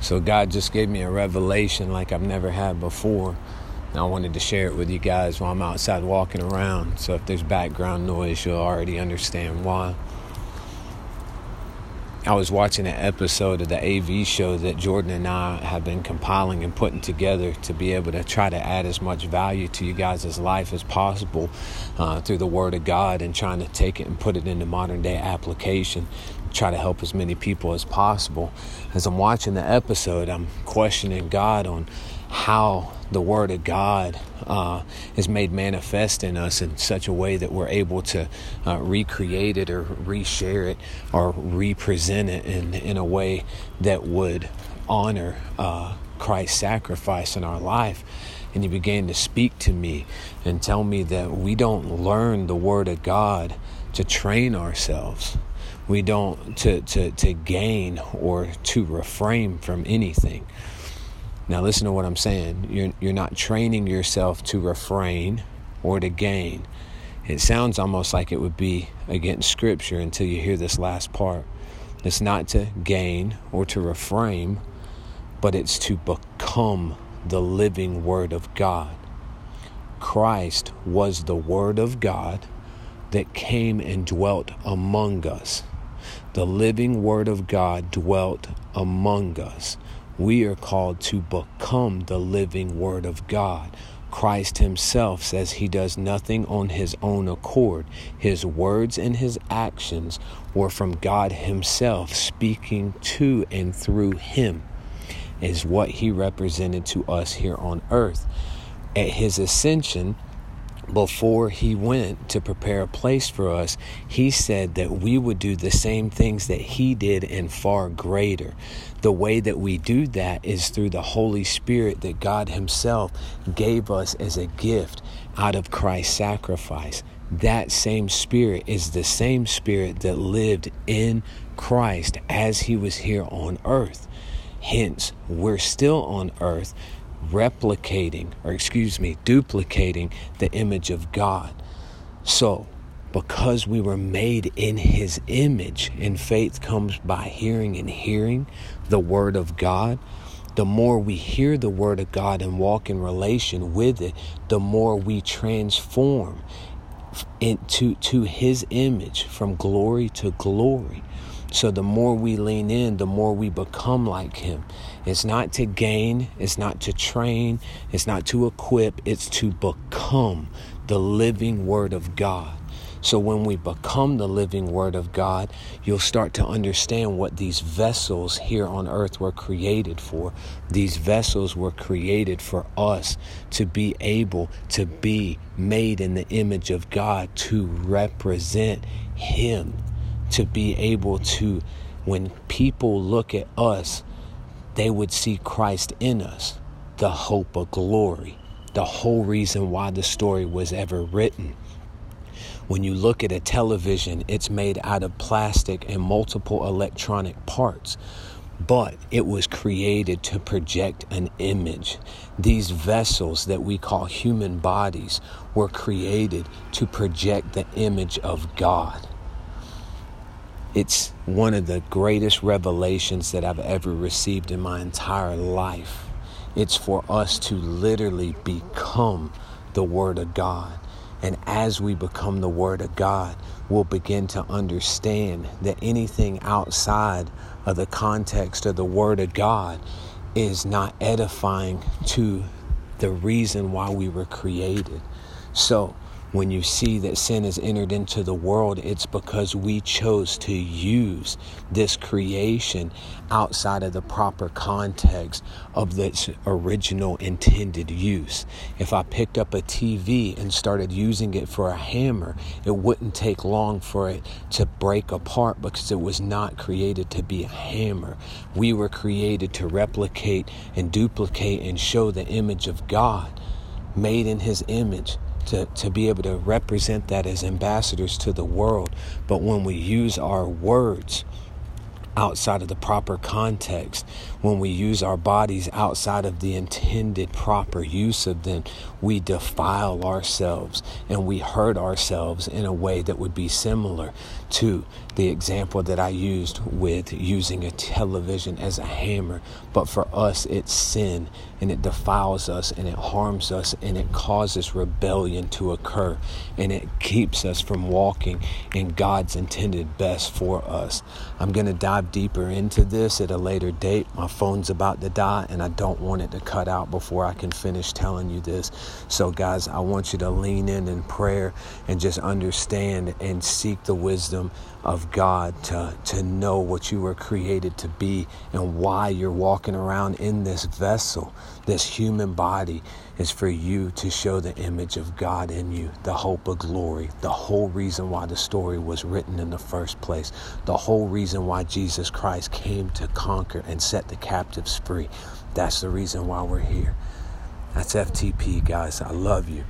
So God just gave me a revelation like I've never had before. And I wanted to share it with you guys while I'm outside walking around. So if there's background noise, you'll already understand why. I was watching an episode of the AV show that Jordan and I have been compiling and putting together to be able to try to add as much value to you guys' life as possible uh, through the Word of God and trying to take it and put it into modern day application. Try to help as many people as possible. As I'm watching the episode, I'm questioning God on how the Word of God uh, is made manifest in us in such a way that we're able to uh, recreate it or reshare it or represent it in, in a way that would honor uh, Christ's sacrifice in our life. And he began to speak to me and tell me that we don't learn the Word of God to train ourselves. We don't to, to, to gain or to refrain from anything. Now, listen to what I'm saying. You're, you're not training yourself to refrain or to gain. It sounds almost like it would be against Scripture until you hear this last part. It's not to gain or to refrain, but it's to become the living Word of God. Christ was the Word of God that came and dwelt among us. The living Word of God dwelt among us we are called to become the living Word of God. Christ Himself says He does nothing on His own accord. His words and His actions were from God Himself speaking to and through Him, is what He represented to us here on earth. At His ascension, before he went to prepare a place for us, he said that we would do the same things that he did and far greater. The way that we do that is through the Holy Spirit that God Himself gave us as a gift out of Christ's sacrifice. That same Spirit is the same Spirit that lived in Christ as He was here on earth. Hence, we're still on earth replicating, or excuse me, duplicating the image of God. So, because we were made in his image, and faith comes by hearing and hearing the word of God, the more we hear the word of God and walk in relation with it, the more we transform into to his image from glory to glory. So the more we lean in, the more we become like him. It's not to gain, it's not to train, it's not to equip, it's to become the living word of God. So when we become the living Word of God, you'll start to understand what these vessels here on earth were created for. These vessels were created for us to be able to be made in the image of God, to represent Him, to be able to, when people look at us, they would see Christ in us, the hope of glory, the whole reason why the story was ever written. When you look at a television, it's made out of plastic and multiple electronic parts, but it was created to project an image. These vessels that we call human bodies were created to project the image of God. It's one of the greatest revelations that I've ever received in my entire life. It's for us to literally become the Word of God. And as we become the Word of God, we'll begin to understand that anything outside of the context of the Word of God is not edifying to the reason why we were created. So, when you see that sin has entered into the world, it's because we chose to use this creation outside of the proper context of its original intended use. If I picked up a TV and started using it for a hammer, it wouldn't take long for it to break apart because it was not created to be a hammer. We were created to replicate and duplicate and show the image of God, made in His image to, to be able to represent that as ambassadors to the world. But when we use our words, outside of the proper context, when we use our bodies outside of the intended proper use of them, we defile ourselves and we hurt ourselves in a way that would be similar to the example that I used with using a television as a hammer. But for us, it's sin and it defiles us and it harms us and it causes rebellion to occur and it keeps us from walking in God's intended best for us. I'm going to dive deeper into this at a later date. My phone's about to die and I don't want it to cut out before I can finish telling you this. So, guys, I want you to lean in in prayer and just understand and seek the wisdom of God to, to know what you were created to be and why you're walking around in this vessel, this human body, is for you to show the image of God in you, the hope of glory, the whole reason why the story was written in the first place, the whole reason why Jesus Christ came to conquer and set the captives free. That's the reason why we're here. That's FTP, guys. I love you.